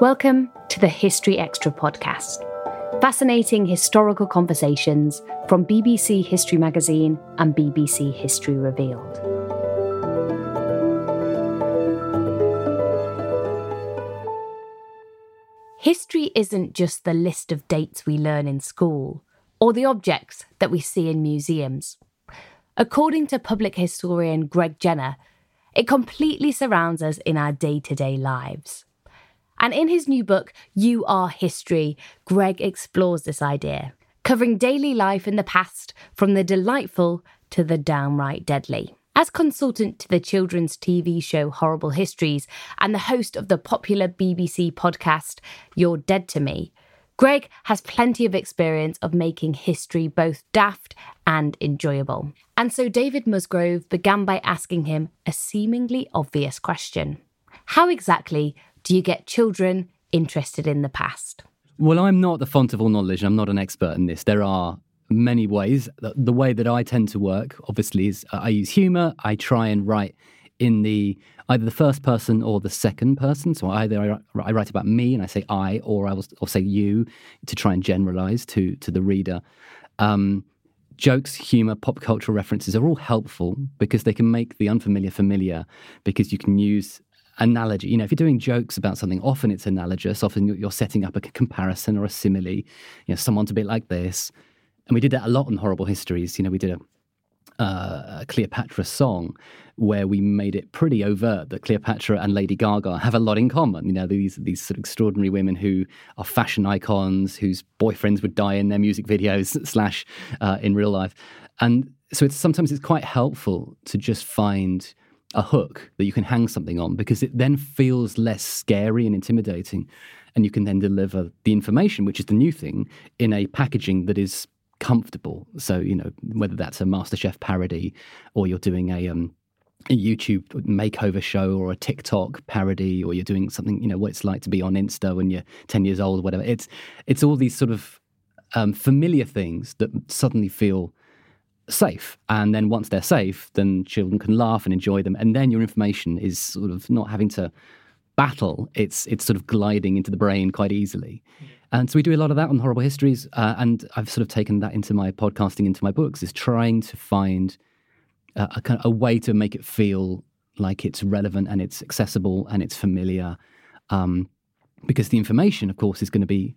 Welcome to the History Extra podcast. Fascinating historical conversations from BBC History Magazine and BBC History Revealed. History isn't just the list of dates we learn in school or the objects that we see in museums. According to public historian Greg Jenner, it completely surrounds us in our day to day lives. And in his new book, You Are History, Greg explores this idea, covering daily life in the past from the delightful to the downright deadly. As consultant to the children's TV show Horrible Histories and the host of the popular BBC podcast You're Dead to Me, Greg has plenty of experience of making history both daft and enjoyable. And so David Musgrove began by asking him a seemingly obvious question How exactly do you get children interested in the past? Well, I'm not the font of all knowledge. I'm not an expert in this. There are many ways. The way that I tend to work, obviously, is I use humor. I try and write in the either the first person or the second person. So either I, I write about me and I say I, or I will or say you to try and generalize to to the reader. Um, jokes, humor, pop cultural references are all helpful because they can make the unfamiliar familiar because you can use analogy. You know, if you're doing jokes about something, often it's analogous. Often you're setting up a comparison or a simile. You know, someone's a bit like this. And we did that a lot in Horrible Histories. You know, we did a, uh, a Cleopatra song where we made it pretty overt that Cleopatra and Lady Gaga have a lot in common. You know, these these sort of extraordinary women who are fashion icons, whose boyfriends would die in their music videos slash uh, in real life. And so it's sometimes it's quite helpful to just find a hook that you can hang something on because it then feels less scary and intimidating. And you can then deliver the information, which is the new thing, in a packaging that is comfortable. So, you know, whether that's a MasterChef parody or you're doing a, um, a YouTube makeover show or a TikTok parody, or you're doing something, you know, what it's like to be on Insta when you're 10 years old or whatever. It's, it's all these sort of um, familiar things that suddenly feel safe. And then once they're safe, then children can laugh and enjoy them. And then your information is sort of not having to battle. It's it's sort of gliding into the brain quite easily. And so we do a lot of that on horrible histories. Uh, and I've sort of taken that into my podcasting, into my books, is trying to find a, a kind of a way to make it feel like it's relevant and it's accessible and it's familiar. Um, because the information, of course, is going to be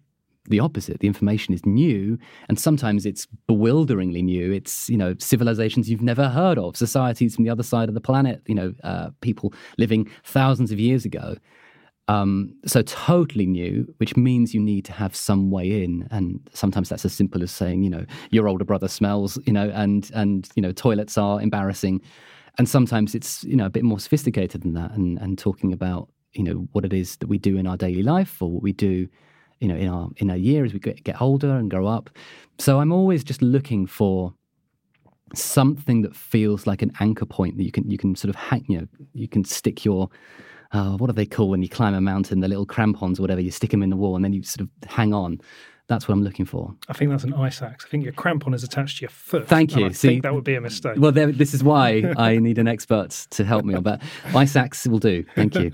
the opposite. The information is new, and sometimes it's bewilderingly new. It's you know civilizations you've never heard of, societies from the other side of the planet. You know, uh, people living thousands of years ago, Um, so totally new, which means you need to have some way in, and sometimes that's as simple as saying, you know, your older brother smells, you know, and and you know, toilets are embarrassing, and sometimes it's you know a bit more sophisticated than that, and and talking about you know what it is that we do in our daily life or what we do, you know, in our in our year as we get, get older and grow up. So I'm always just looking for something that feels like an anchor point that you can you can sort of hang, you know, you can stick your uh, what do they call when you climb a mountain? The little crampons or whatever. You stick them in the wall and then you sort of hang on. That's what I'm looking for. I think that's an ice axe. I think your crampon is attached to your foot. Thank you. I See, think that would be a mistake. Well, there, this is why I need an expert to help me on that. Ice axe will do. Thank you.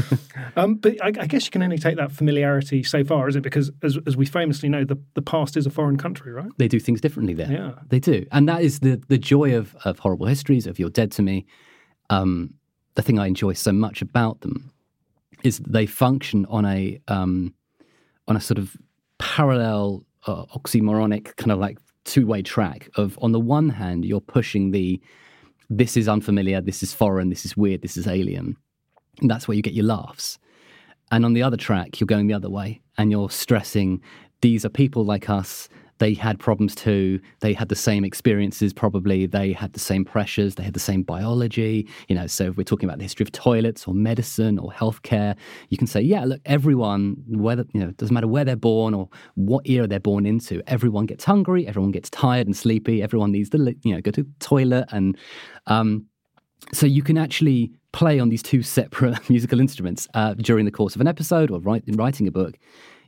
um, but I, I, guess you can only take that familiarity so far, is it? Because as, as we famously know, the, the past is a foreign country, right? They do things differently there. Yeah. They do. And that is the, the joy of, of horrible histories, of You're Dead to Me. Um, the thing I enjoy so much about them is they function on a um, on a sort of parallel uh, oxymoronic kind of like two way track of on the one hand you're pushing the this is unfamiliar, this is foreign, this is weird, this is alien. And that's where you get your laughs. And on the other track, you're going the other way and you're stressing these are people like us they had problems too. They had the same experiences, probably. They had the same pressures. They had the same biology. You know, so if we're talking about the history of toilets or medicine or healthcare, you can say, yeah, look, everyone, whether, you know, it doesn't matter where they're born or what era they're born into, everyone gets hungry, everyone gets tired and sleepy, everyone needs to, you know, go to toilet. And um, so you can actually play on these two separate musical instruments uh, during the course of an episode or write, writing a book.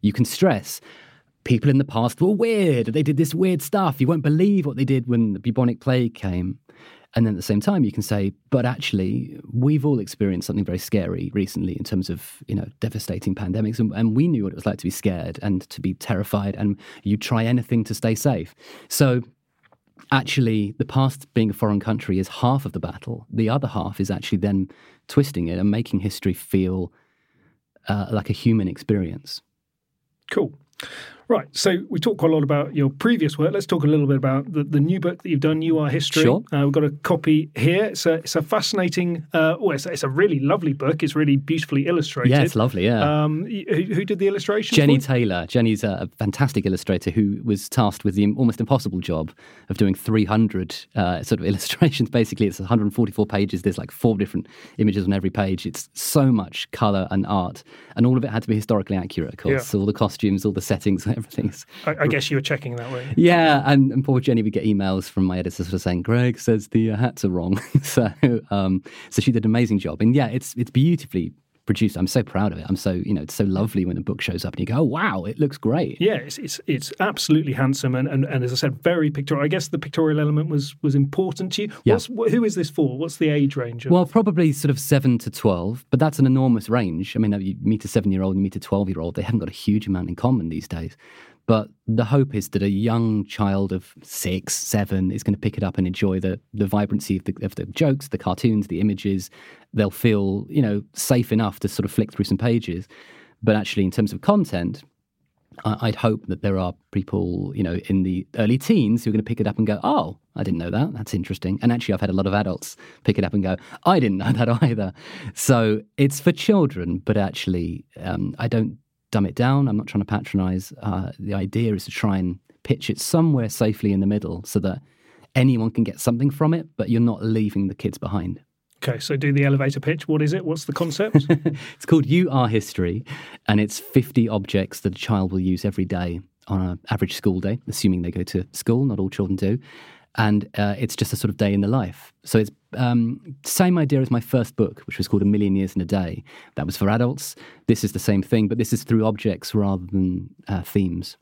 You can stress people in the past were weird. They did this weird stuff. You won't believe what they did when the bubonic plague came. And then at the same time, you can say, but actually, we've all experienced something very scary recently in terms of, you know, devastating pandemics. And, and we knew what it was like to be scared and to be terrified. And you try anything to stay safe. So actually, the past being a foreign country is half of the battle. The other half is actually then twisting it and making history feel uh, like a human experience. Cool. Right. So we talked quite a lot about your previous work. Let's talk a little bit about the, the new book that you've done, You Are History. Sure. Uh, we've got a copy here. It's a, it's a fascinating, uh, well, it's, it's, a really lovely book. It's really beautifully illustrated. Yeah, it's lovely, yeah. Um, who, who, did the illustration? Jenny Taylor. Jenny's a, fantastic illustrator who was tasked with the almost impossible job of doing 300 uh, sort of illustrations. Basically, it's 144 pages. There's like four different images on every page. It's so much colour and art. And all of it had to be historically accurate, of course. Yeah. So all the costumes, all the settings, everything's I, I, guess you were checking that way. Yeah, and, and poor Jenny would get emails from my editor sort of saying, "Greg says the uh, hats are wrong." so, um, so she did an amazing job, and yeah, it's it's beautifully produced. I'm so proud of it. I'm so you know it's so lovely when a book shows up and you go, oh, "Wow, it looks great." Yeah, it's it's, it's absolutely handsome and, and, and as I said, very pictorial. I guess the pictorial element was was important to you. Yeah. What's, who is this for? What's the age range? Of... Well, probably sort of seven to twelve, but that's an enormous range. I mean, you meet a seven year old and you meet a twelve year old. They haven't got a huge amount in common these days. But the hope is that a young child of six, seven is going to pick it up and enjoy the, the vibrancy of the, of the jokes, the cartoons, the images. They'll feel, you know, safe enough to sort of flick through some pages. But actually, in terms of content, I'd hope that there are people, you know, in the early teens who are going to pick it up and go, "Oh, I didn't know that. That's interesting." And actually, I've had a lot of adults pick it up and go, "I didn't know that either." So it's for children, but actually, um, I don't dumb it down. I'm not trying to patronize. Uh, the idea is to try and pitch it somewhere safely in the middle so that anyone can get something from it, but you're not leaving the kids behind. Okay, so do the elevator pitch. What is it? What's the concept? it's called You Are History, and it's 50 objects that a child will use every day on an average school day, assuming they go to school. Not all children do and uh, it's just a sort of day in the life. So it's um, same idea as my first book, which was called A Million Years in a Day. That was for adults. This is the same thing, but this is through objects rather than uh, themes.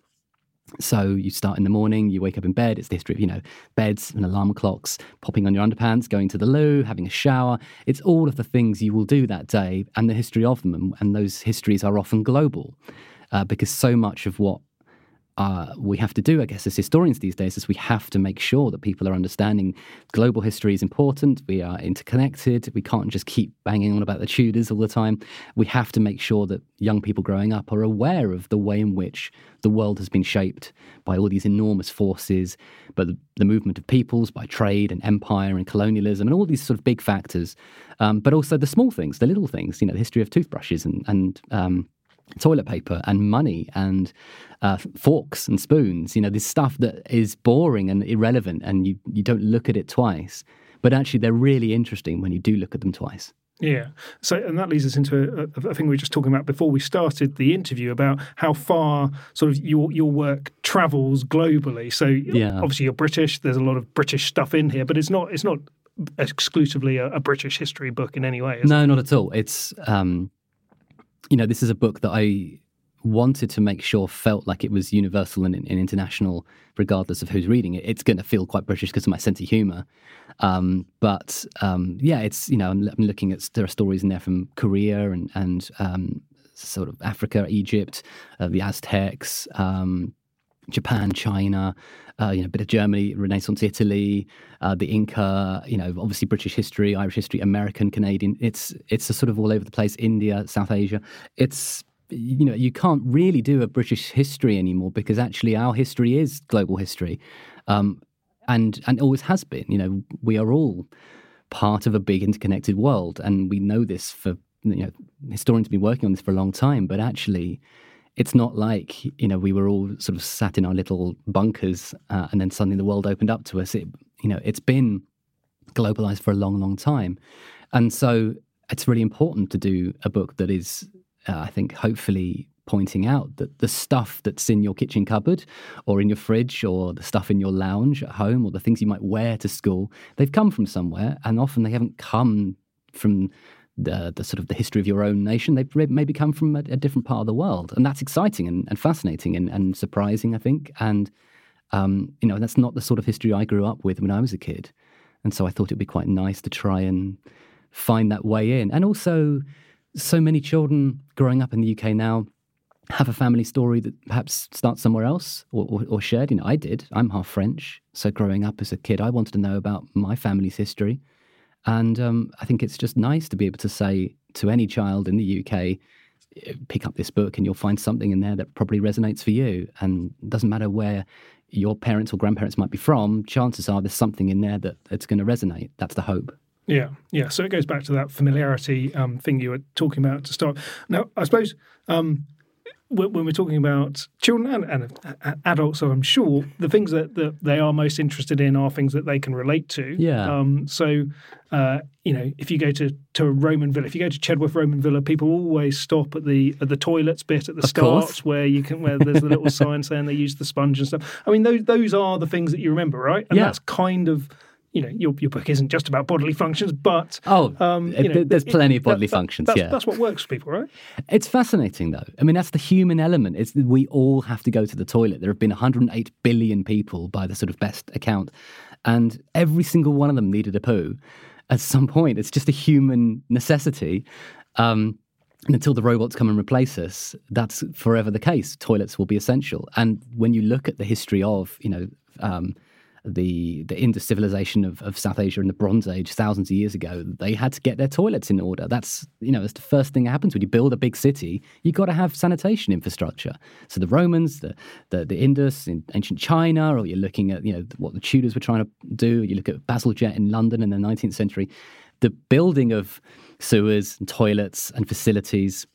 So you start in the morning, you wake up in bed. It's the history of you know beds and alarm clocks, popping on your underpants, going to the loo, having a shower. It's all of the things you will do that day, and the history of them, and, and those histories are often global, uh, because so much of what uh, we have to do, I guess, as historians these days, is we have to make sure that people are understanding global history is important. We are interconnected. We can't just keep banging on about the Tudors all the time. We have to make sure that young people growing up are aware of the way in which the world has been shaped by all these enormous forces, but the, the movement of peoples by trade and empire and colonialism and all these sort of big factors, um, but also the small things, the little things. You know, the history of toothbrushes and and um, toilet paper and money and uh, forks and spoons. You know, this stuff that is boring and irrelevant, and you you don't look at it twice. But actually, they're really interesting when you do look at them twice. Yeah. So, and that leads us into a, a, thing we were just talking about before we started the interview about how far sort of your your work travels globally. So, yeah. obviously, you're British. There's a lot of British stuff in here, but it's not it's not exclusively a, a British history book in any way. no, it? not at all. It's um, you know, this is a book that I wanted to make sure felt like it was universal and, and international, regardless of who's reading it. It's going to feel quite British because of my sense of humour. Um, but um, yeah, it's you know I'm, I'm, looking at there are stories in there from Korea and and um, sort of Africa, Egypt, uh, the Aztecs. Um, Japan, China, uh, you know, a bit of Germany, Renaissance Italy, uh, the Inca, you know, obviously British history, Irish history, American, Canadian. It's it's a sort of all over the place. India, South Asia. It's you know, you can't really do a British history anymore because actually our history is global history, um, and and always has been. You know, we are all part of a big interconnected world, and we know this for you know historians have been working on this for a long time. But actually, it's not like you know we were all sort of sat in our little bunkers uh, and then suddenly the world opened up to us. It you know it's been globalized for a long, long time, and so it's really important to do a book that is uh, I think, hopefully pointing out that the stuff that's in your kitchen cupboard or in your fridge or the stuff in your lounge at home or the things you might wear to school, they've come from somewhere and often they haven't come from the, the sort of the history of your own nation. They've maybe come from a, a different part of the world. And that's exciting and, and fascinating and, and, surprising, I think. And, um, you know, that's not the sort of history I grew up with when I was a kid. And so I thought it'd be quite nice to try and find that way in. And also, so many children growing up in the UK now have a family story that perhaps starts somewhere else or, or, or, shared. You know, I did. I'm half French. So growing up as a kid, I wanted to know about my family's history. And um, I think it's just nice to be able to say to any child in the UK, pick up this book and you'll find something in there that probably resonates for you. And doesn't matter where your parents or grandparents might be from, chances are there's something in there that, it's going to resonate. That's the hope. Yeah, yeah. So it goes back to that familiarity um, thing you were talking about to start. Now, I suppose um, when we're talking about children and, and, adults, so I'm sure the things that, that they are most interested in are things that they can relate to. Yeah. Um, so, uh, you know, if you go to, to a Roman villa, if you go to Chedworth Roman Villa, people always stop at the at the toilets bit at the of start course. where you can where there's the little sign saying they use the sponge and stuff. I mean, those those are the things that you remember, right? And yeah. that's kind of you know, your, your book isn't just about bodily functions, but oh, um, you know, there's plenty it, of bodily that, functions. That's, yeah, that's what works for people, right? It's fascinating, though. I mean, that's the human element. It's we all have to go to the toilet. There have been 108 billion people, by the sort of best account, and every single one of them needed a poo at some point. It's just a human necessity. Um, and until the robots come and replace us, that's forever the case. Toilets will be essential. And when you look at the history of, you know, um, the the Indus civilization of, of South Asia in the Bronze Age, thousands of years ago, they had to get their toilets in order. That's you know that's the first thing that happens when you build a big city. You've got to have sanitation infrastructure. So the Romans, the, the the Indus in ancient China, or you're looking at you know what the Tudors were trying to do. You look at Bazalgette in London in the 19th century. The building of sewers and toilets and facilities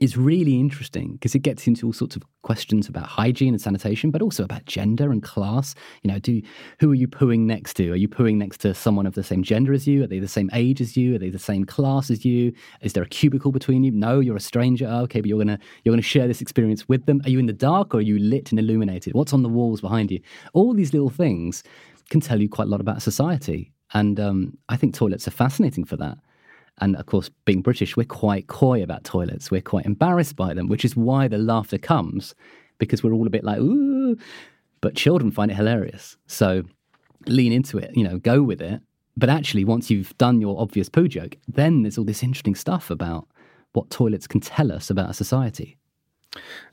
is really interesting because it gets into all sorts of questions about hygiene and sanitation, but also about gender and class. You know, do who are you pooing next to? Are you pooing next to someone of the same gender as you? Are they the same age as you? Are they the same class as you? Is there a cubicle between you? No, you're a stranger. Oh, okay, but you're gonna you're gonna share this experience with them. Are you in the dark or are you lit and illuminated? What's on the walls behind you? All these little things can tell you quite a lot about society, and um, I think toilets are fascinating for that. And of course, being British, we're quite coy about toilets. We're quite embarrassed by them, which is why the laughter comes because we're all a bit like, ooh. But children find it hilarious. So lean into it, you know, go with it. But actually, once you've done your obvious poo joke, then there's all this interesting stuff about what toilets can tell us about a society.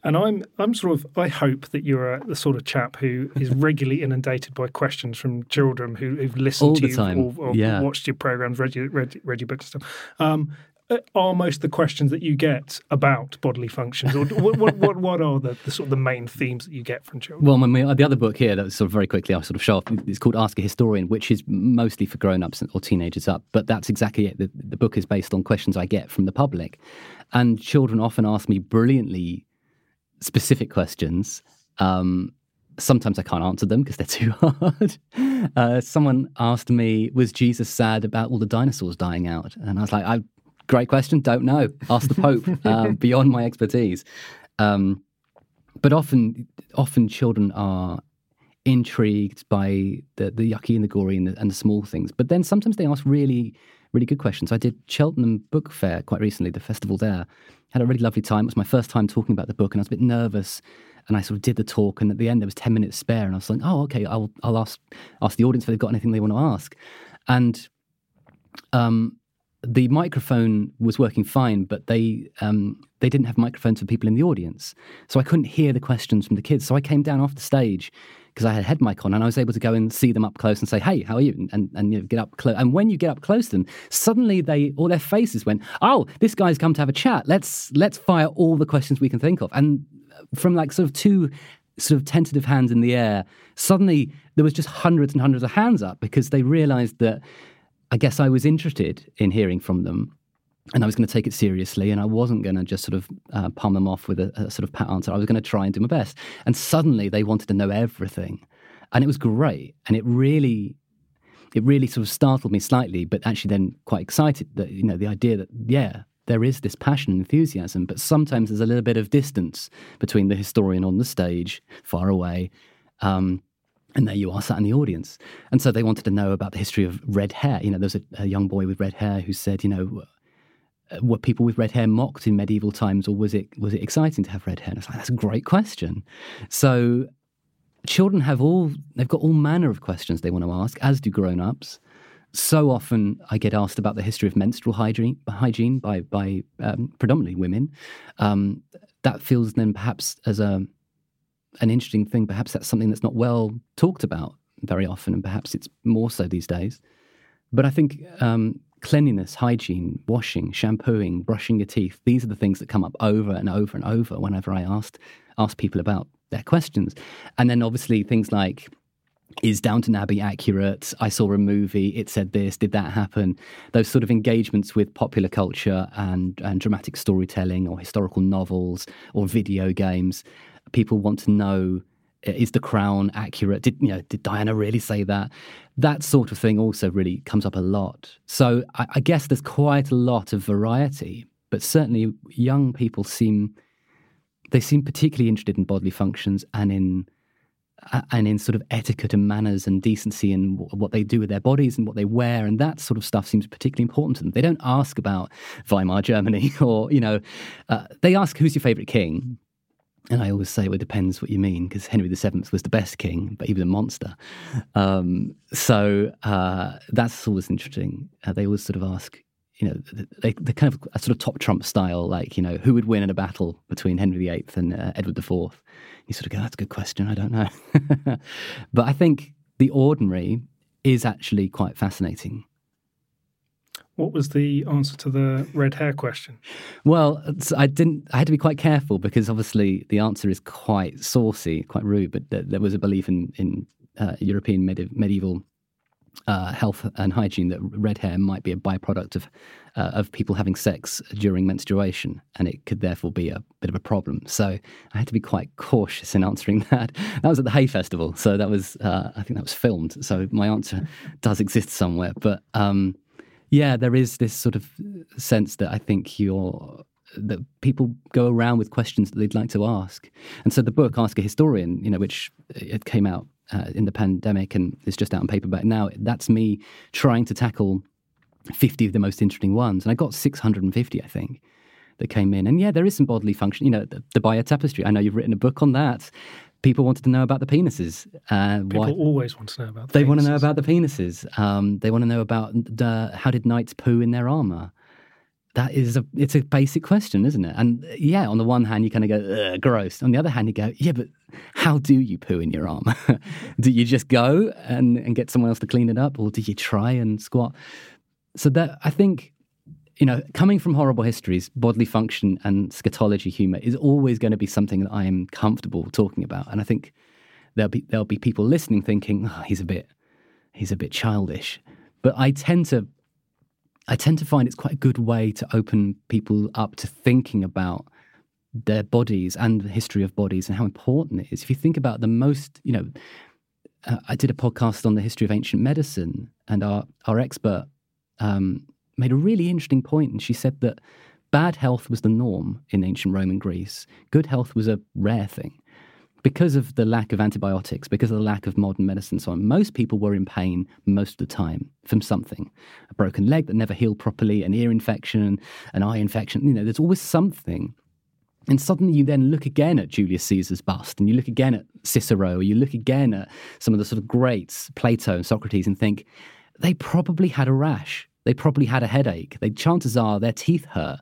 And I'm I'm sort of I hope that you're a, the sort of chap who is regularly inundated by questions from children who, who've listened All to you or, or yeah. watched your programs, read your read, read your books and stuff. Um, uh, are most of the questions that you get about bodily functions, or what what, what, what are the, the sort of the main themes that you get from children? Well, the other book here that sort of very quickly I'll sort of show off. It's called Ask a Historian, which is mostly for grown-ups or teenagers up. But that's exactly it. The, the book is based on questions I get from the public, and children often ask me brilliantly specific questions. Um, sometimes I can't answer them because they're too hard. Uh, someone asked me, "Was Jesus sad about all the dinosaurs dying out?" And I was like, "I Great question. Don't know. Ask the Pope. um, beyond my expertise. Um, but often, often children are intrigued by the, the yucky and the gory and the, and the small things. But then sometimes they ask really, really good questions. I did Cheltenham Book Fair quite recently, the festival there. Had a really lovely time. It was my first time talking about the book, and I was a bit nervous. And I sort of did the talk, and at the end there was ten minutes spare, and I was like, "Oh, okay, I'll I'll ask ask the audience if they've got anything they want to ask." And um, the microphone was working fine, but they um, they didn't have microphones for people in the audience, so I couldn't hear the questions from the kids. So I came down off the stage because I had a head mic on, and I was able to go and see them up close and say, "Hey, how are you?" and and, you know, get up close. And when you get up close to them, suddenly they all their faces went, "Oh, this guy's come to have a chat. Let's let's fire all the questions we can think of." And uh, from like sort of two sort of tentative hands in the air, suddenly there was just hundreds and hundreds of hands up because they realized that I guess I was interested in hearing from them and I was going to take it seriously and I wasn't going to just sort of uh, palm them off with a, a sort of pat answer. I was going to try and do my best. And suddenly they wanted to know everything. And it was great. And it really, it really sort of startled me slightly, but actually then quite excited that, you know, the idea that, yeah, there is this passion and enthusiasm, but sometimes there's a little bit of distance between the historian on the stage, far away, um, and there you are sat in the audience. And so they wanted to know about the history of red hair. You know, there's a, a young boy with red hair who said, you know, were people with red hair mocked in medieval times, or was it was it exciting to have red hair? And I was like, that's a great question. So children have all they've got all manner of questions they want to ask, as do grown-ups. So often I get asked about the history of menstrual hygiene, hygiene by by um, predominantly women. Um, that feels then perhaps as a an interesting thing. Perhaps that's something that's not well talked about very often, and perhaps it's more so these days. But I think um, cleanliness, hygiene, washing, shampooing, brushing your teeth, these are the things that come up over and over and over whenever I asked ask people about their questions. And then obviously things like is Downton Abbey accurate? I saw a movie, it said this, did that happen? Those sort of engagements with popular culture and, and dramatic storytelling or historical novels or video games people want to know is the crown accurate? Did you know did diana really say that? That sort of thing also really comes up a lot. So I, I, guess there's quite a lot of variety but certainly young people seem they seem particularly interested in bodily functions and in and in sort of etiquette and manners and decency and what they do with their bodies and what they wear and that sort of stuff seems particularly important to them. They don't ask about weimar germany or you know uh, they ask who's your favorite king and I always say, well, it depends what you mean, because Henry VII was the best king, but he was a monster. Um, so uh, that's always interesting. Uh, they always sort of ask, you know, they, they kind of a sort of top trump style, like, you know, who would win in a battle between Henry VIII and uh, Edward IV? You sort of go, that's a good question. I don't know. but I think the ordinary is actually quite fascinating. What was the answer to the red hair question? Well, I didn't. I had to be quite careful because obviously the answer is quite saucy, quite rude. But there, there was a belief in in uh, European medieval uh, health and hygiene that red hair might be a byproduct of uh, of people having sex during menstruation, and it could therefore be a bit of a problem. So I had to be quite cautious in answering that. That was at the Hay Festival, so that was uh, I think that was filmed. So my answer does exist somewhere, but. Um, yeah, there is this sort of sense that I think you're that people go around with questions that they'd like to ask, and so the book "Ask a Historian," you know, which it came out uh, in the pandemic and is just out on paperback now. That's me trying to tackle fifty of the most interesting ones, and I got six hundred and fifty, I think that came in. And yeah, there is some bodily function. You know, the, the Tapestry. I know you've written a book on that people wanted to know about the penises. Uh, people why, always want to know about. The they penises. want to know about the penises. Um, they want to know about how did knights poo in their armor. that is a it's a basic question, isn't it? And yeah, on the one hand, you kind of go gross. On the other hand, you go, yeah, but how do you poo in your armor? do you just go and, and get someone else to clean it up, or do you try and squat? So that I think, you know, coming from horrible histories, bodily function and scatology humor is always going to be something that I am comfortable talking about. And I think there'll be there'll be people listening thinking, oh, he's a bit he's a bit childish. But I tend to I tend to find it's quite a good way to open people up to thinking about their bodies and the history of bodies and how important it is. If you think about the most, you know, uh, I did a podcast on the history of ancient medicine, and our our expert um, made a really interesting point, and she said that bad health was the norm in ancient Rome and Greece. Good health was a rare thing because of the lack of antibiotics, because of the lack of modern medicine, so on, most people were in pain most of the time from something. A broken leg that never healed properly, an ear infection, an eye infection. You know, there's always something. And suddenly you then look again at Julius Caesar's bust, and you look again at Cicero, or you look again at some of the sort of greats, Plato and Socrates, and think they probably had a rash. They probably had a headache. They, chances are their teeth hurt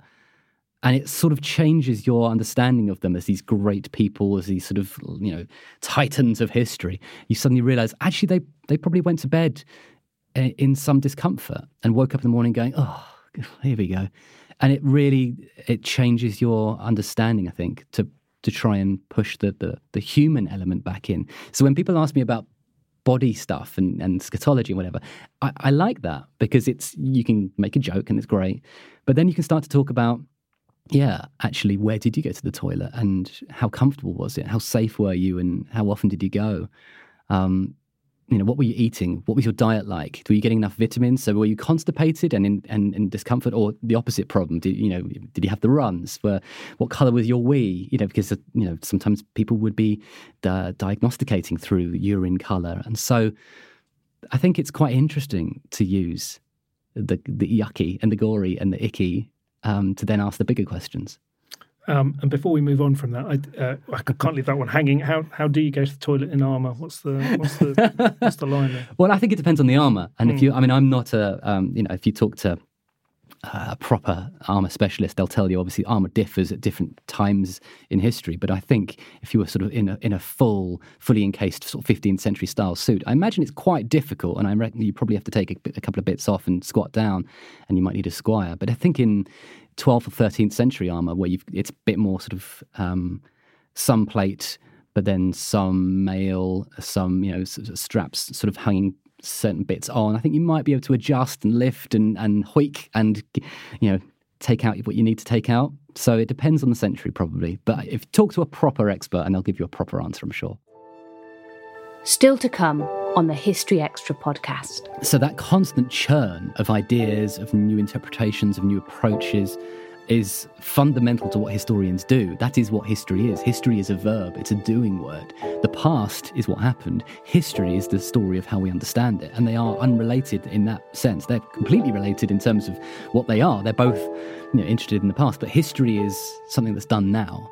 and it sort of changes your understanding of them as these great people, as these sort of you know titans of history. You suddenly realize actually they they probably went to bed eh, in some discomfort and woke up in the morning going, oh, here we go, and it really it changes your understanding. I think to to try and push the the, the human element back in. So when people ask me about body stuff and, and scatology and whatever. I, I, like that because it's you can make a joke and it's great, but then you can start to talk about yeah, actually, where did you go to the toilet and how comfortable was it? How safe were you and how often did you go? Um, you know, what were you eating? What was your diet like? Were you getting enough vitamins? So were you constipated and in, and in discomfort, or the opposite problem? Did you know? Did you have the runs? Were, what color was your wee? You know, because you know sometimes people would be uh, diagnosticating through urine color, and so I think it's quite interesting to use the the yucky and the gory and the icky um, to then ask the bigger questions. Um, and before we move on from that, I, uh, I can't leave that one hanging. How how do you go to the toilet in armor? What's the what's the what's the line there? Well, I think it depends on the armor. And mm. if hmm. you, I mean, I'm not a, um, you know, if you talk to a proper armor specialist, they'll tell you obviously armor differs at different times in history. But I think if you were sort of in a in a full, fully encased sort of 15th century style suit, I imagine it's quite difficult. And I reckon you probably have to take a, a couple of bits off and squat down, and you might need a squire. But I think in 12th or 13th century armor, where you've it's a bit more sort of um, some plate, but then some mail, some you know straps sort of hanging certain bits on, I think you might be able to adjust and lift and and hoik and you know take out what you need to take out. So it depends on the century probably. But if talk to a proper expert, and they'll give you a proper answer, I'm sure. Still to come on the History Extra podcast. So that constant churn of ideas, of new interpretations, of new approaches is fundamental to what historians do. That is what history is. History is a verb, it's a doing word. The past is what happened. History is the story of how we understand it. And they are unrelated in that sense. They're completely related in terms of what they are. They're both you know, interested in the past, but history is something that's done now.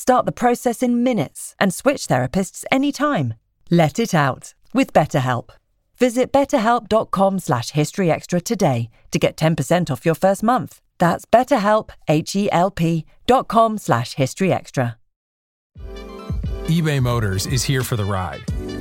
Start the process in minutes and switch therapists anytime. Let it out with BetterHelp. Visit betterhelp.com slash historyextra today to get 10% off your first month. That's betterhelp, H-E-L-P dot com slash historyextra. eBay Motors is here for the ride.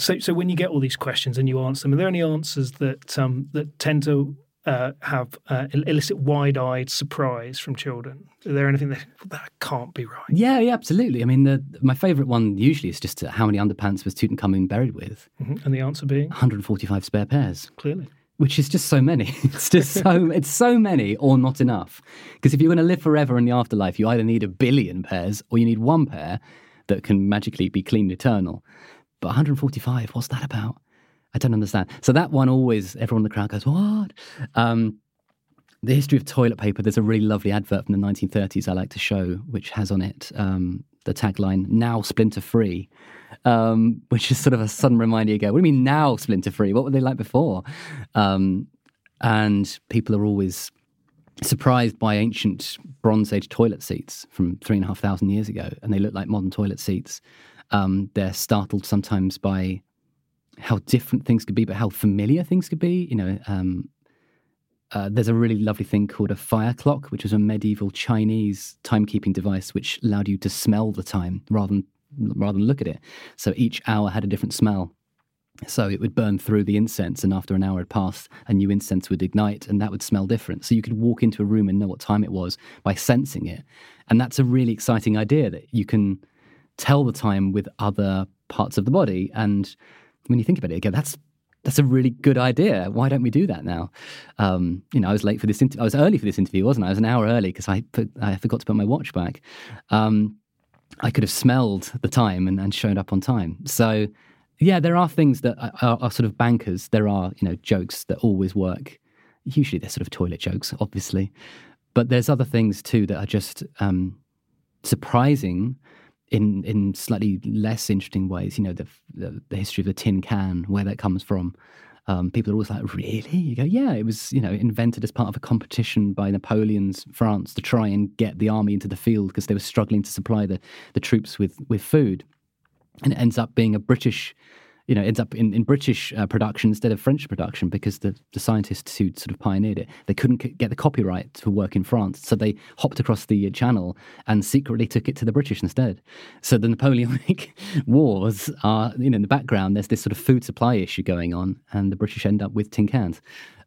So, so when you get all these questions and you answer them, are there any answers that um, that tend to uh, have uh, elicit wide-eyed surprise from children? Is there anything that that can't be right? Yeah, yeah, absolutely. I mean, the, my favourite one usually is just how many underpants was Tutankhamun buried with, mm-hmm. and the answer being 145 spare pairs. Clearly, which is just so many. It's just so it's so many or not enough. Because if you're going to live forever in the afterlife, you either need a billion pairs or you need one pair that can magically be clean eternal. But 145, what's that about? I don't understand. So that one always, everyone in the crowd goes, what? Um, the history of toilet paper, there's a really lovely advert from the 1930s I like to show, which has on it um, the tagline, now splinter free, um, which is sort of a sudden reminder you go, what do you mean now splinter free? What were they like before? Um, and people are always surprised by ancient Bronze Age toilet seats from three and a half thousand years ago, and they look like modern toilet seats. Um, they're startled sometimes by how different things could be, but how familiar things could be. You know, um, uh, there's a really lovely thing called a fire clock, which was a medieval Chinese timekeeping device, which allowed you to smell the time rather than rather than look at it. So each hour had a different smell. So it would burn through the incense, and after an hour had passed, a new incense would ignite, and that would smell different. So you could walk into a room and know what time it was by sensing it. And that's a really exciting idea that you can tell the time with other parts of the body. And when you think about it again, that's that's a really good idea. Why don't we do that now? Um, you know, I was late for this. Inter- I was early for this interview, wasn't I? I was an hour early because I put I forgot to put my watch back. Um, I could have smelled the time and, and showed up on time. So, yeah, there are things that are, are, sort of bankers. There are you know jokes that always work. Usually, they're sort of toilet jokes, obviously, but there's other things too that are just um, surprising in in slightly less interesting ways. You know, the, the, the history of the tin can, where that comes from. Um, people are always like, really? You go, yeah, it was you know invented as part of a competition by Napoleon's France to try and get the army into the field because they were struggling to supply the the troops with with food, and it ends up being a British you know, ends up in, in British uh, production instead of French production because the, the scientists who sort of pioneered it, they couldn't c- get the copyright to work in France. So they hopped across the uh, channel and secretly took it to the British instead. So the Napoleonic Wars are, you know, in the background, there's this sort of food supply issue going on, and the British end up with tin cans.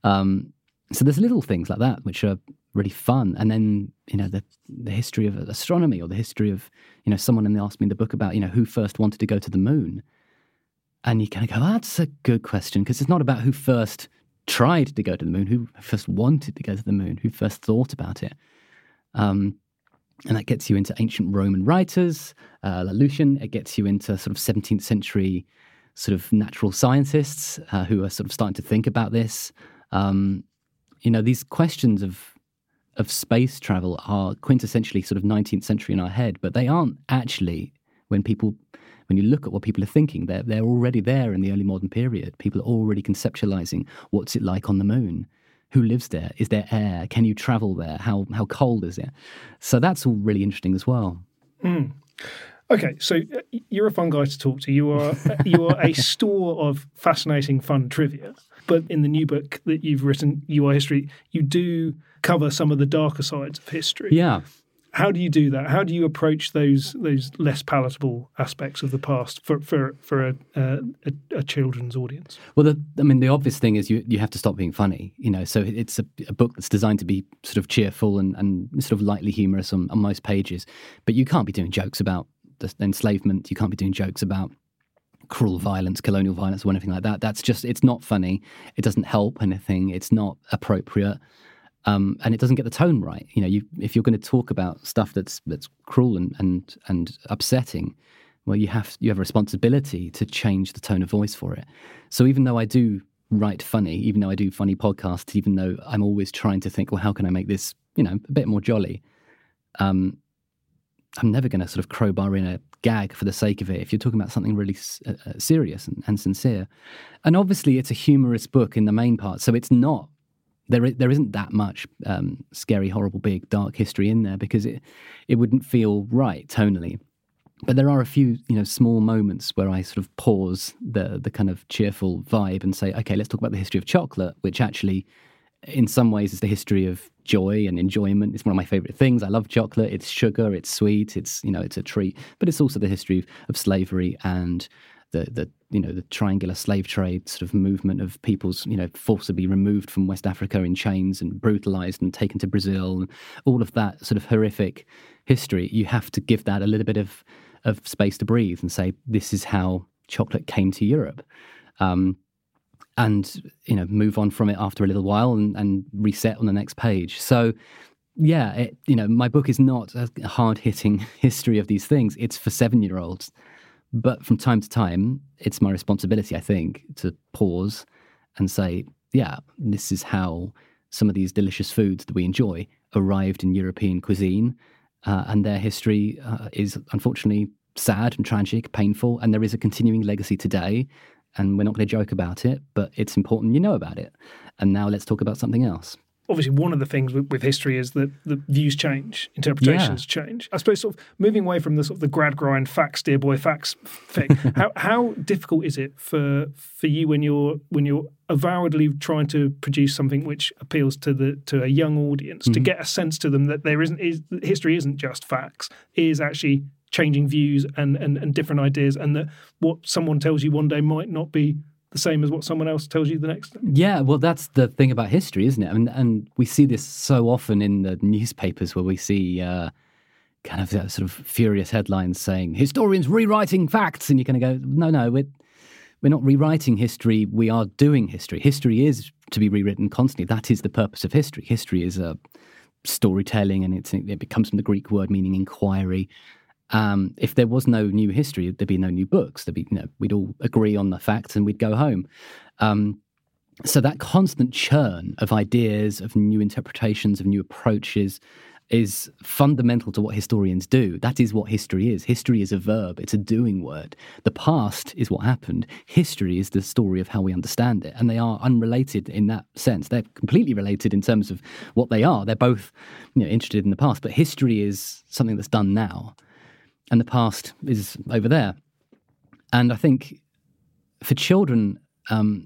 Um, so there's little things like that which are really fun. And then, you know, the, the history of astronomy or the history of, you know, someone asked me in the book about, you know, who first wanted to go to the moon. And you kind of go, that's a good question, because it's not about who first tried to go to the moon, who first wanted to go to the moon, who first thought about it. Um, and that gets you into ancient Roman writers, uh, Lucian. It gets you into sort of 17th century sort of natural scientists uh, who are sort of starting to think about this. Um, you know, these questions of of space travel are quintessentially sort of 19th century in our head, but they aren't actually when people when you look at what people are thinking, they're, they're already there in the early modern period. People are already conceptualizing what's it like on the moon? Who lives there? Is there air? Can you travel there? How, how cold is it? So that's all really interesting as well. Mm. Okay, so uh, you're a fun guy to talk to. You are you are a store of fascinating, fun trivia. But in the new book that you've written, You Are History, you do cover some of the darker sides of history. Yeah. How do you do that? How do you approach those those less palatable aspects of the past for for for a, a, a children's audience? Well, the, I mean, the obvious thing is you you have to stop being funny. You know, so it's a, a book that's designed to be sort of cheerful and, and sort of lightly humorous on, on most pages, but you can't be doing jokes about the enslavement. You can't be doing jokes about cruel violence, colonial violence, or anything like that. That's just it's not funny. It doesn't help anything. It's not appropriate. Um, and it doesn't get the tone right. You know, you, if you're going to talk about stuff that's that's cruel and and and upsetting, well, you have you have a responsibility to change the tone of voice for it. So even though I do write funny, even though I do funny podcasts, even though I'm always trying to think, well, how can I make this, you know, a bit more jolly? Um, I'm never going to sort of crowbar in a gag for the sake of it if you're talking about something really uh, uh, serious and, and, sincere. And obviously, it's a humorous book in the main part, so it's not. There, there isn't that much um, scary, horrible, big, dark history in there because it, it wouldn't feel right tonally. But there are a few, you know, small moments where I sort of pause the the kind of cheerful vibe and say, okay, let's talk about the history of chocolate, which actually, in some ways, is the history of joy and enjoyment. It's one of my favorite things. I love chocolate. It's sugar. It's sweet. It's you know, it's a treat. But it's also the history of slavery and the the you know the triangular slave trade sort of movement of people's you know forcibly removed from West Africa in chains and brutalized and taken to Brazil and all of that sort of horrific history. You have to give that a little bit of of space to breathe and say, this is how chocolate came to Europe. Um, and you know move on from it after a little while and, and reset on the next page so yeah it, you know my book is not a hard hitting history of these things it's for seven year olds but from time to time it's my responsibility i think to pause and say yeah this is how some of these delicious foods that we enjoy arrived in european cuisine uh, and their history uh, is unfortunately sad and tragic, painful, and there is a continuing legacy today. And we're not going to joke about it, but it's important you know about it. And now let's talk about something else obviously one of the things with, with, history is that the views change, interpretations yeah. change. I suppose sort of moving away from the sort of the Gradgrind facts, dear boy facts thing. how how difficult is it for for you when you're when you're avowedly trying to produce something which appeals to the to a young audience mm-hmm. to get a sense to them that there isn't is history isn't just facts, is actually changing views and, and, and different ideas and that what someone tells you one day might not be the same as what someone else tells you the next day. Yeah, well, that's the thing about history, isn't it? And, and we see this so often in the newspapers where we see uh, kind of that sort of furious headlines saying historians rewriting facts, and you're going to go, no, no, we're we're not rewriting history. We are doing history. History is to be rewritten constantly. That is the purpose of history. History is a storytelling, and it comes from the Greek word meaning inquiry. Um, if there was no new history, there'd be no new books. There'd be, you know, we'd all agree on the facts and we'd go home. Um, so that constant churn of ideas, of new interpretations, of new approaches is fundamental to what historians do. That is what history is. History is a verb, it's a doing word. The past is what happened. History is the story of how we understand it. And they are unrelated in that sense. They're completely related in terms of what they are. They're both you know, interested in the past, but history is something that's done now and the past is over there. And I think for children, um,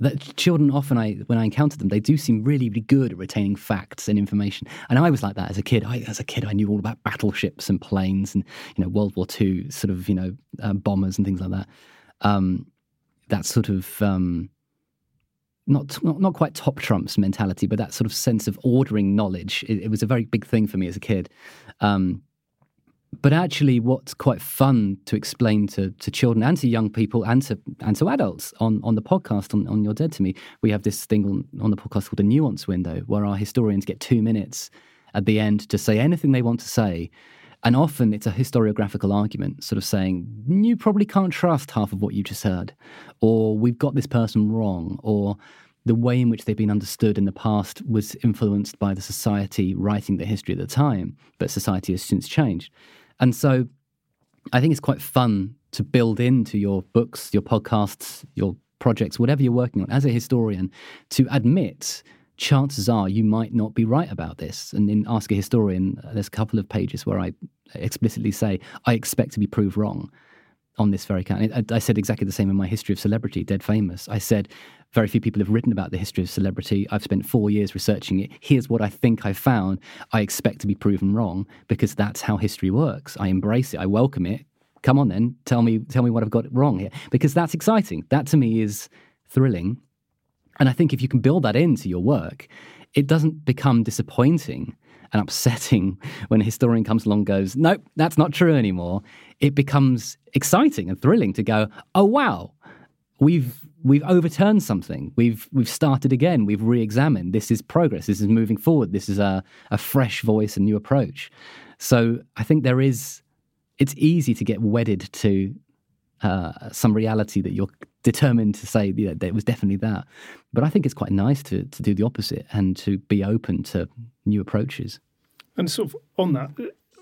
that children often I when I encounter them, they do seem really, really good at retaining facts and information. And I was like that as a kid. I, as a kid, I knew all about battleships and planes and you know World War II sort of you know uh, bombers and things like that. Um, that sort of um, not, not not quite top trumps mentality, but that sort of sense of ordering knowledge. It, it was a very big thing for me as a kid. Um, but actually, what's quite fun to explain to, to children and to young people and to and to adults on, on the podcast on, on You're Dead to Me, we have this thing on, on the podcast called a nuance window, where our historians get two minutes at the end to say anything they want to say. And often it's a historiographical argument, sort of saying, you probably can't trust half of what you just heard, or we've got this person wrong, or the way in which they've been understood in the past was influenced by the society writing the history at the time, but society has since changed. And so I think it's quite fun to build into your books, your podcasts, your projects, whatever you're working on as a historian, to admit chances are you might not be right about this. And in Ask a Historian, there's a couple of pages where I explicitly say, I expect to be proved wrong on this very account. I said exactly the same in my history of celebrity, Dead Famous. I said, very few people have written about the history of celebrity. I've spent four years researching it. Here's what I think I found. I expect to be proven wrong because that's how history works. I embrace it. I welcome it. Come on, then, tell me, tell me what I've got wrong here, because that's exciting. That to me is thrilling, and I think if you can build that into your work, it doesn't become disappointing and upsetting when a historian comes along goes, nope, that's not true anymore. It becomes exciting and thrilling to go, oh, wow, we've we've overturned something. We've we've started again. We've re-examined. This is progress. This is moving forward. This is a, a fresh voice, a new approach. So I think there is. It's easy to get wedded to uh, some reality that you're determined to say you know, that it was definitely that. But I think it's quite nice to to do the opposite and to be open to new approaches. And sort of on that,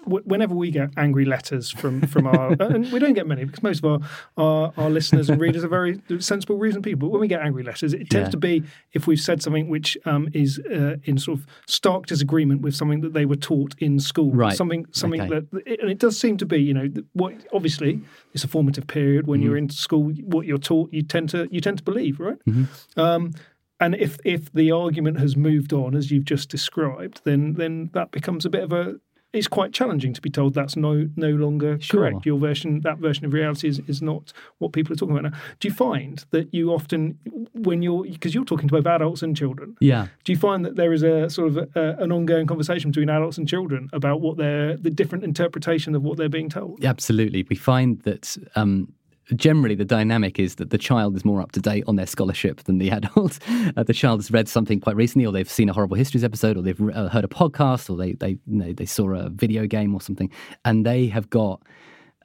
whenever we get angry letters from from our and we don't get many because most of our our, our listeners and readers are very sensible, reasoned people. But when we get angry letters, it tends yeah. to be if we've said something which um, is uh, in sort of stark disagreement with something that they were taught in school, right? Something something okay. that and it does seem to be you know what obviously it's a formative period when mm-hmm. you're in school. What you're taught, you tend to you tend to believe, right? Mm-hmm. Um, and if if the argument has moved on as you've just described, then then that becomes a bit of a it's quite challenging to be told that's no no longer sure. correct. Your version, that version of reality, is, is not what people are talking about now. Do you find that you often, when you're because you're talking to both adults and children, yeah, do you find that there is a sort of a, an ongoing conversation between adults and children about what they're the different interpretation of what they're being told? Absolutely, we find that um, generally the dynamic is that the child is more up to date on their scholarship than the adult. Uh, the child has read something quite recently, or they've seen a horrible histories episode, or they've uh, heard a podcast, or they they you know, they saw a video game or something, and they have got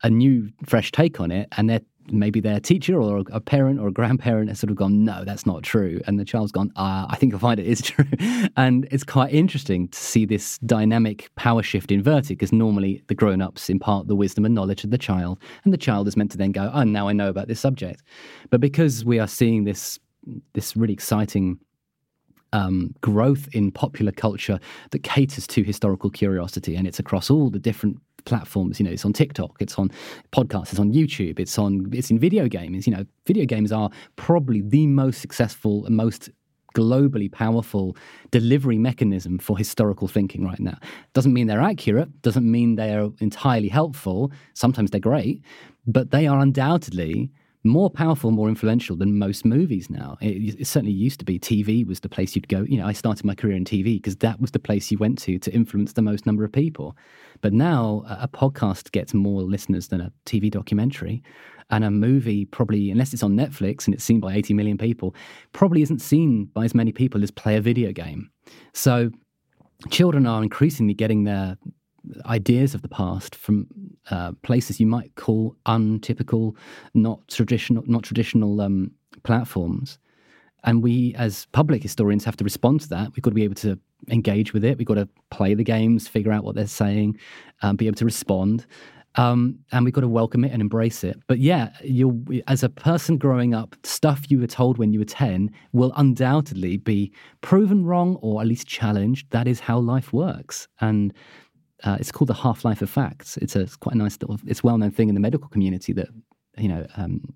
a new fresh take on it, and they're maybe their teacher or a parent or a grandparent has sort of gone, no, that's not true. And the child's gone, uh, I think you'll find it is true. and it's quite interesting to see this dynamic power shift inverted because normally the grown ups impart the wisdom and knowledge to the child. And the child is meant to then go, oh, now I know about this subject. But because we are seeing this, this really exciting um, growth in popular culture that caters to historical curiosity, and it's across all the different platforms. You know, it's on TikTok, it's on podcasts, it's on YouTube, it's on it's in video games. You know, video games are probably the most successful and most globally powerful delivery mechanism for historical thinking right now. Doesn't mean they're accurate, doesn't mean they are entirely helpful. Sometimes they're great, but they are undoubtedly more powerful, more influential than most movies now. It, it, certainly used to be. TV was the place you'd go. You know, I started my career in TV because that was the place you went to to influence the most number of people. But now a, a podcast gets more listeners than a TV documentary. And a movie, probably, unless it's on Netflix and it's seen by 80 million people, probably isn't seen by as many people as play a video game. So children are increasingly getting their ideas of the past from uh, places you might call untypical, not traditional, not traditional um, platforms. And we, as public historians, have to respond to that. We've got to be able to engage with it. We've got to play the games, figure out what they're saying, um, be able to respond. Um, and we've got to welcome it and embrace it. But yeah, you as a person growing up, stuff you were told when you were 10 will undoubtedly be proven wrong or at least challenged. That is how life works. And uh, it's called the half life of facts. It's a it's quite a nice little, it's well known thing in the medical community that you know um,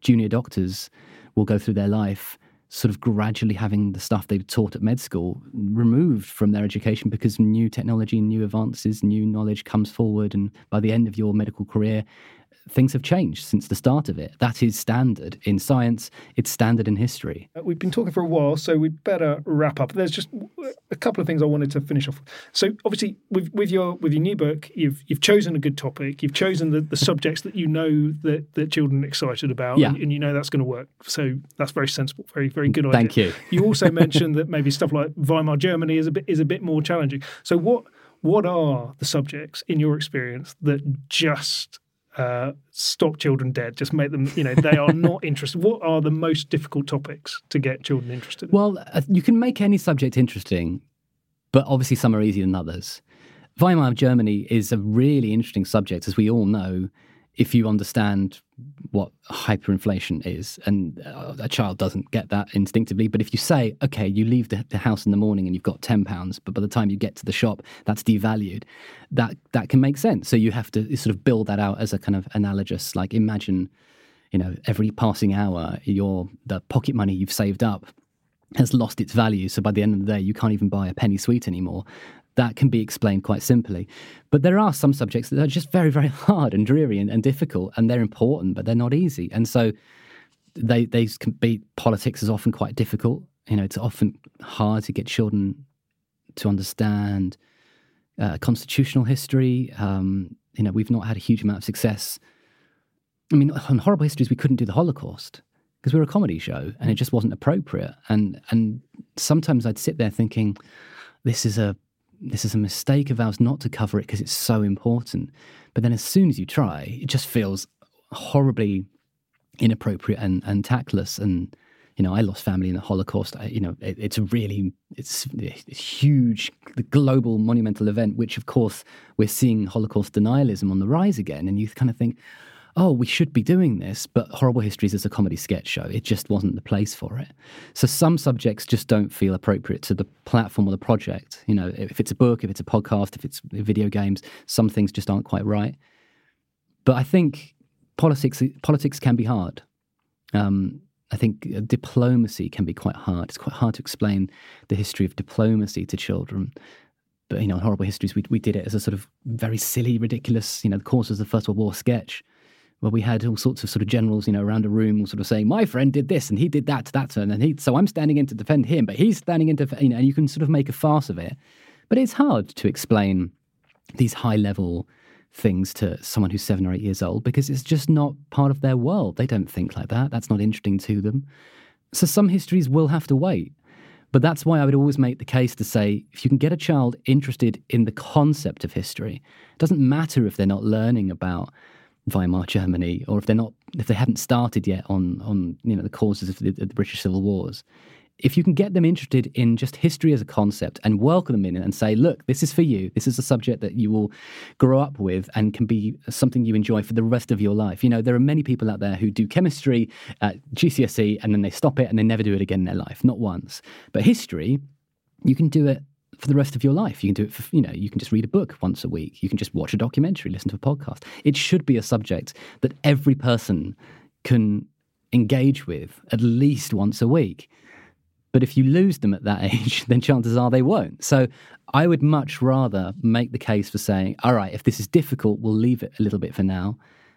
junior doctors will go through their life sort of gradually having the stuff they've taught at med school removed from their education because new technology, new advances, new knowledge comes forward, and by the end of your medical career, things have changed since the start of it. That is standard in science, it's standard in history. Uh, we've been talking for a while, so we'd better wrap up. There's just a couple of things I wanted to finish off. So obviously with, with your with your new book, you've you've chosen a good topic. You've chosen the, the subjects that you know that, that children are excited about yeah. and, and you know that's going to work. So that's very sensible, very, very good idea. Thank you. You also mentioned that maybe stuff like Weimar Germany is a bit is a bit more challenging. So what what are the subjects in your experience that just uh, stop children dead, just make them, you know, they are not interested. What are the most difficult topics to get children interested in? Well, uh, you can make any subject interesting, but obviously some are easier than others. Weimar of Germany is a really interesting subject, as we all know if you understand what hyperinflation is, and uh, a child doesn't get that instinctively, but if you say, okay, you leave the, the, house in the morning and you've got ten pounds, but by the time you get to the shop, that's devalued, that that can make sense. So you have to sort of build that out as a kind of analogous, like imagine, you know, every passing hour, your the pocket money you've saved up has lost its value. So by the end of the day, you can't even buy a penny sweet anymore that can be explained quite simply. But there are some subjects that are just very, very hard and dreary and, and difficult, and they're important, but they're not easy. And so they they can be politics is often quite difficult. You know, it's often hard to get children to understand uh, constitutional history. Um, you know, we've not had a huge amount of success. I mean, on horrible histories, we couldn't do the Holocaust because we are a comedy show and it just wasn't appropriate. And and sometimes I'd sit there thinking, this is a this is a mistake of ours not to cover it because it's so important. But then as soon as you try, it just feels horribly inappropriate and, and tactless. And, you know, I lost family in the Holocaust. I, you know, it, it's a really, it's a huge, the global monumental event, which of course we're seeing Holocaust denialism on the rise again. And you kind of think, oh, we should be doing this, but Horrible Histories is a comedy sketch show. It just wasn't the place for it. So some subjects just don't feel appropriate to the platform or the project. You know, if it's a book, if it's a podcast, if it's video games, some things just aren't quite right. But I think politics politics can be hard. Um, I think diplomacy can be quite hard. It's quite hard to explain the history of diplomacy to children. But you know, in horrible histories, we we did it as a sort of very silly, ridiculous, you know, the course was the First World War sketch where we had all sorts of sort of generals, you know, around a room, sort of saying, "My friend did this and he did that to that turn, and he so I'm standing in to defend him, but he's standing in to you know," and you can sort of make a farce of it. But it's hard to explain these high level things to someone who's seven or eight years old because it's just not part of their world. They don't think like that. That's not interesting to them. So some histories will have to wait. But that's why I would always make the case to say if you can get a child interested in the concept of history, it doesn't matter if they're not learning about Weimar Germany, or if they're not, if they haven't started yet on on you know the causes of the, the, British Civil Wars, if you can get them interested in just history as a concept and welcome them in and say, look, this is for you. This is a subject that you will grow up with and can be something you enjoy for the rest of your life. You know, there are many people out there who do chemistry at GCSE and then they stop it and they never do it again in their life, not once. But history, you can do it for the rest of your life. You can do it for, you know, you can just read a book once a week. You can just watch a documentary, listen to a podcast. It should be a subject that every person can engage with at least once a week. But if you lose them at that age, then chances are they won't. So I would much rather make the case for saying, all right, if this is difficult, we'll leave it a little bit for now.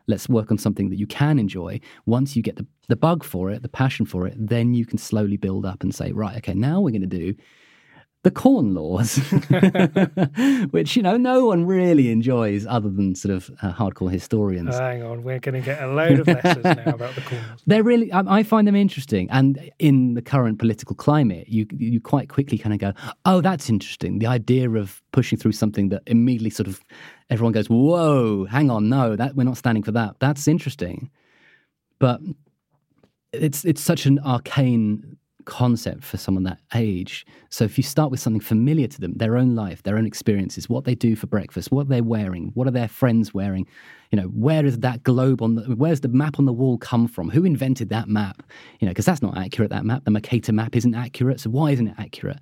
Let's work on something that you can enjoy. Once you get the, the bug for it, the passion for it, then you can slowly build up and say, right, okay, now we're going to do the Corn Laws, which you know no one really enjoys other than sort of uh, hardcore historians. hang on, we're going to get a load of letters now about the Corn Laws. They're really, I, I, find them interesting, and in the current political climate, you you quite quickly kind of go, oh, that's interesting. The idea of pushing through something that immediately sort of everyone goes, whoa, hang on, no, that we're not standing for that. That's interesting, but it's it's such an arcane concept for someone that age. So if you start with something familiar to them, their own life, their own experiences, what they do for breakfast, what they're wearing, what are their friends wearing, you know, where is that globe on the, where's the map on the wall come from? Who invented that map? You know, because that's not accurate, that map. The Mercator map isn't accurate. So why isn't it accurate?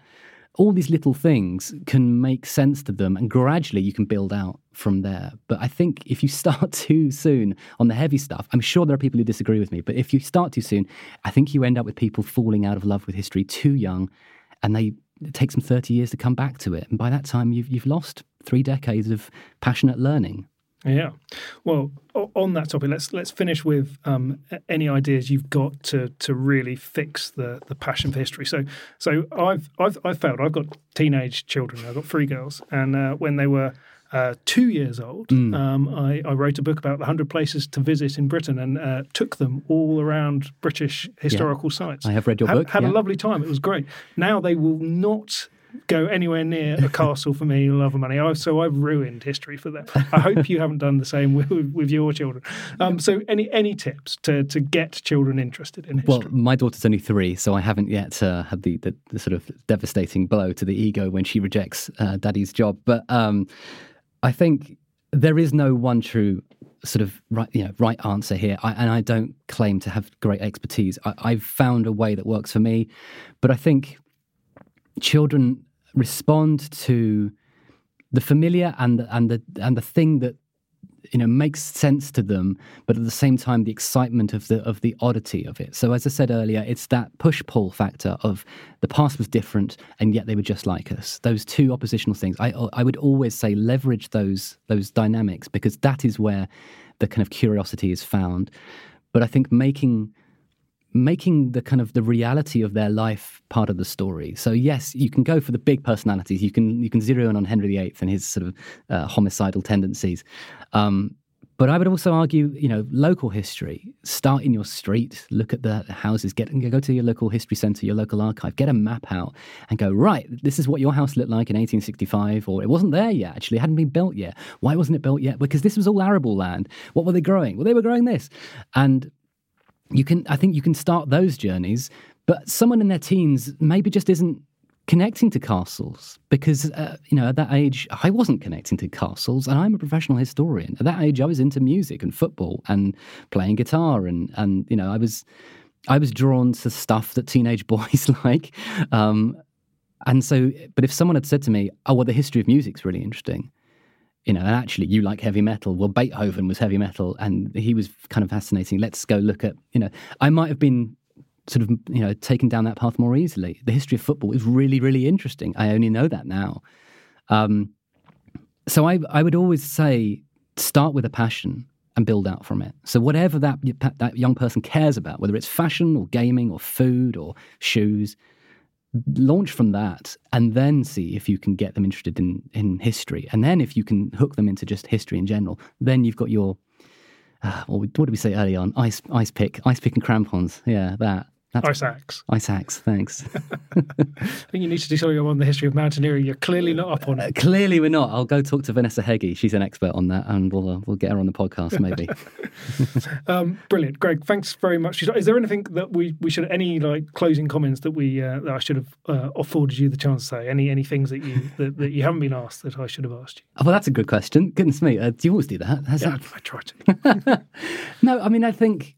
All these little things can make sense to them and gradually you can build out from there. But i think if you start too soon on the heavy stuff i'm sure there are people who disagree with me but if you start too soon i think you end up with people falling out of love with history too young and they it takes them 30 years to come back to it. And by that time you've, you've lost three decades of passionate learning yeah. Well, on that topic, let's let's finish with um, any ideas you've got to to really fix the the passion for history. So so I've I've I've failed. I've got teenage children. I've got three girls, and uh, when they were uh, two years old, mm. um, I, I, wrote a book about the 100 places to visit in Britain and uh, took them all around British historical yeah. sites. I have read your had, book. Had yeah. a lovely time. It was great. Now they will not go anywhere near a castle for me, love of money. I've, so I've ruined history for them. I hope you haven't done the same with, with your children. Um, so any any tips to to get children interested in history? Well, my daughter's only three, so I haven't yet uh, had the, the, the, sort of devastating blow to the ego when she rejects uh, daddy's job. But um, I think there is no one true sort of right, you know, right answer here. I, and I don't claim to have great expertise. I, I've found a way that works for me, but I think children respond to the familiar and the, and the and the thing that you know makes sense to them but at the same time the excitement of the of the oddity of it. So as i said earlier it's that push pull factor of the past was different and yet they were just like us. Those two oppositional things. I i would always say leverage those those dynamics because that is where the kind of curiosity is found. But i think making making the kind of the reality of their life part of the story. So yes, you can go for the big personalities. You can you can zero in on Henry VIII and his sort of uh, homicidal tendencies, um, but I would also argue, you know, local history. Start in your street, look at the houses, get go to your local history centre, your local archive, get a map out, and go right. This is what your house looked like in 1865, or it wasn't there yet. Actually, it hadn't been built yet. Why wasn't it built yet? Because this was all arable land. What were they growing? Well, they were growing this, and you can. I think you can start those journeys. But someone in their teens maybe just isn't connecting to castles because uh, you know at that age I wasn't connecting to castles and I'm a professional historian at that age I was into music and football and playing guitar and and you know I was I was drawn to stuff that teenage boys like um, and so but if someone had said to me oh well the history of music's really interesting you know and actually you like heavy metal well Beethoven was heavy metal and he was kind of fascinating let's go look at you know I might have been sort of you know taken down that path more easily. The history of football is really really interesting. I only know that now. Um, so I I would always say start with a passion and build out from it. So whatever that that young person cares about, whether it's fashion or gaming or food or shoes, launch from that and then see if you can get them interested in in history. And then if you can hook them into just history in general, then you've got your uh, what did we say early on? Ice ice pick, ice pick and crampons. Yeah, that. That's ice axe. Ice axe, thanks. I think you need to do something on the history of mountaineering. You're clearly not up on it. Uh, clearly, we're not. I'll go talk to Vanessa Heggie. She's an expert on that, and we'll uh, we'll get her on the podcast maybe. um, brilliant, Greg. Thanks very much. Is there anything that we, we should any like closing comments that we uh, that I should have uh, afforded you the chance to say? Any any things that you that, that, you haven't been asked that I should have asked you? Oh, well, that's a good question. Goodness me, uh, do you always do that? Yeah, that... I try to. no, I mean I think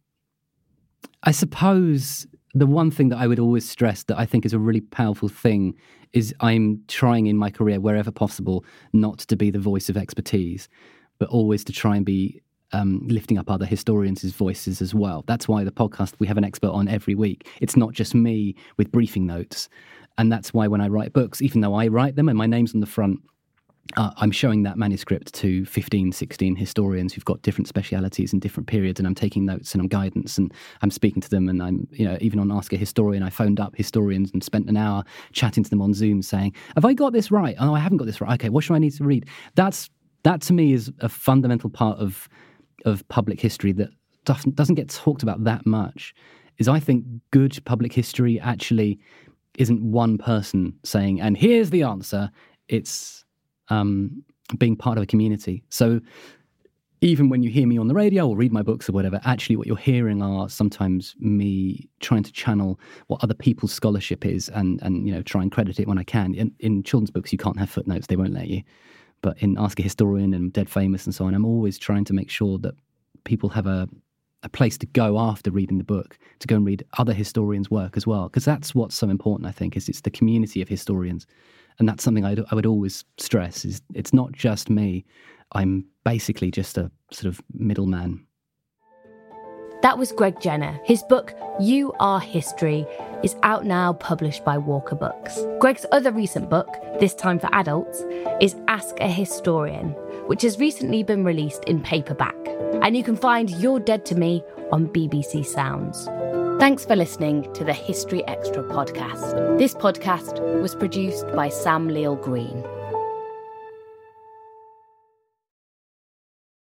I suppose the one thing that I would always stress that I think is a really powerful thing is I'm trying in my career, wherever possible, not to be the voice of expertise, but always to try and be um, lifting up other historians' voices as well. That's why the podcast, we have an expert on every week. It's not just me with briefing notes. And that's why when I write books, even though I write them and my name's on the front, uh, I'm showing that manuscript to 15, 16 historians who've got different specialities in different periods, and I'm taking notes and I'm guidance and I'm speaking to them. And I'm, you know, even on Ask a Historian, I phoned up historians and spent an hour chatting to them on Zoom saying, Have I got this right? Oh, I haven't got this right. Okay, what should I need to read? That's that to me is a fundamental part of of public history that doesn't, doesn't get talked about that much. Is I think good public history actually isn't one person saying, and here's the answer. It's um, being part of a community. So even when you hear me on the radio or read my books or whatever, actually what you're hearing are sometimes me trying to channel what other people's scholarship is and and you know try and credit it when I can. In, in children's books, you can't have footnotes; they won't let you. But in Ask a Historian and Dead Famous and so on, I'm always trying to make sure that people have a a place to go after reading the book to go and read other historians' work as well, because that's what's so important. I think is it's the community of historians and that's something I'd, I would always stress is it's not just me. I'm basically just a sort of middleman. That was greg jenner. His book you are history is out now published by walker books. Greg's other recent book this time for adults is ask a historian which has recently been released in paperback. And you can find you're dead to me on bbc sounds Thanks for listening to the History Extra podcast. This podcast was produced by Sam Leal Green.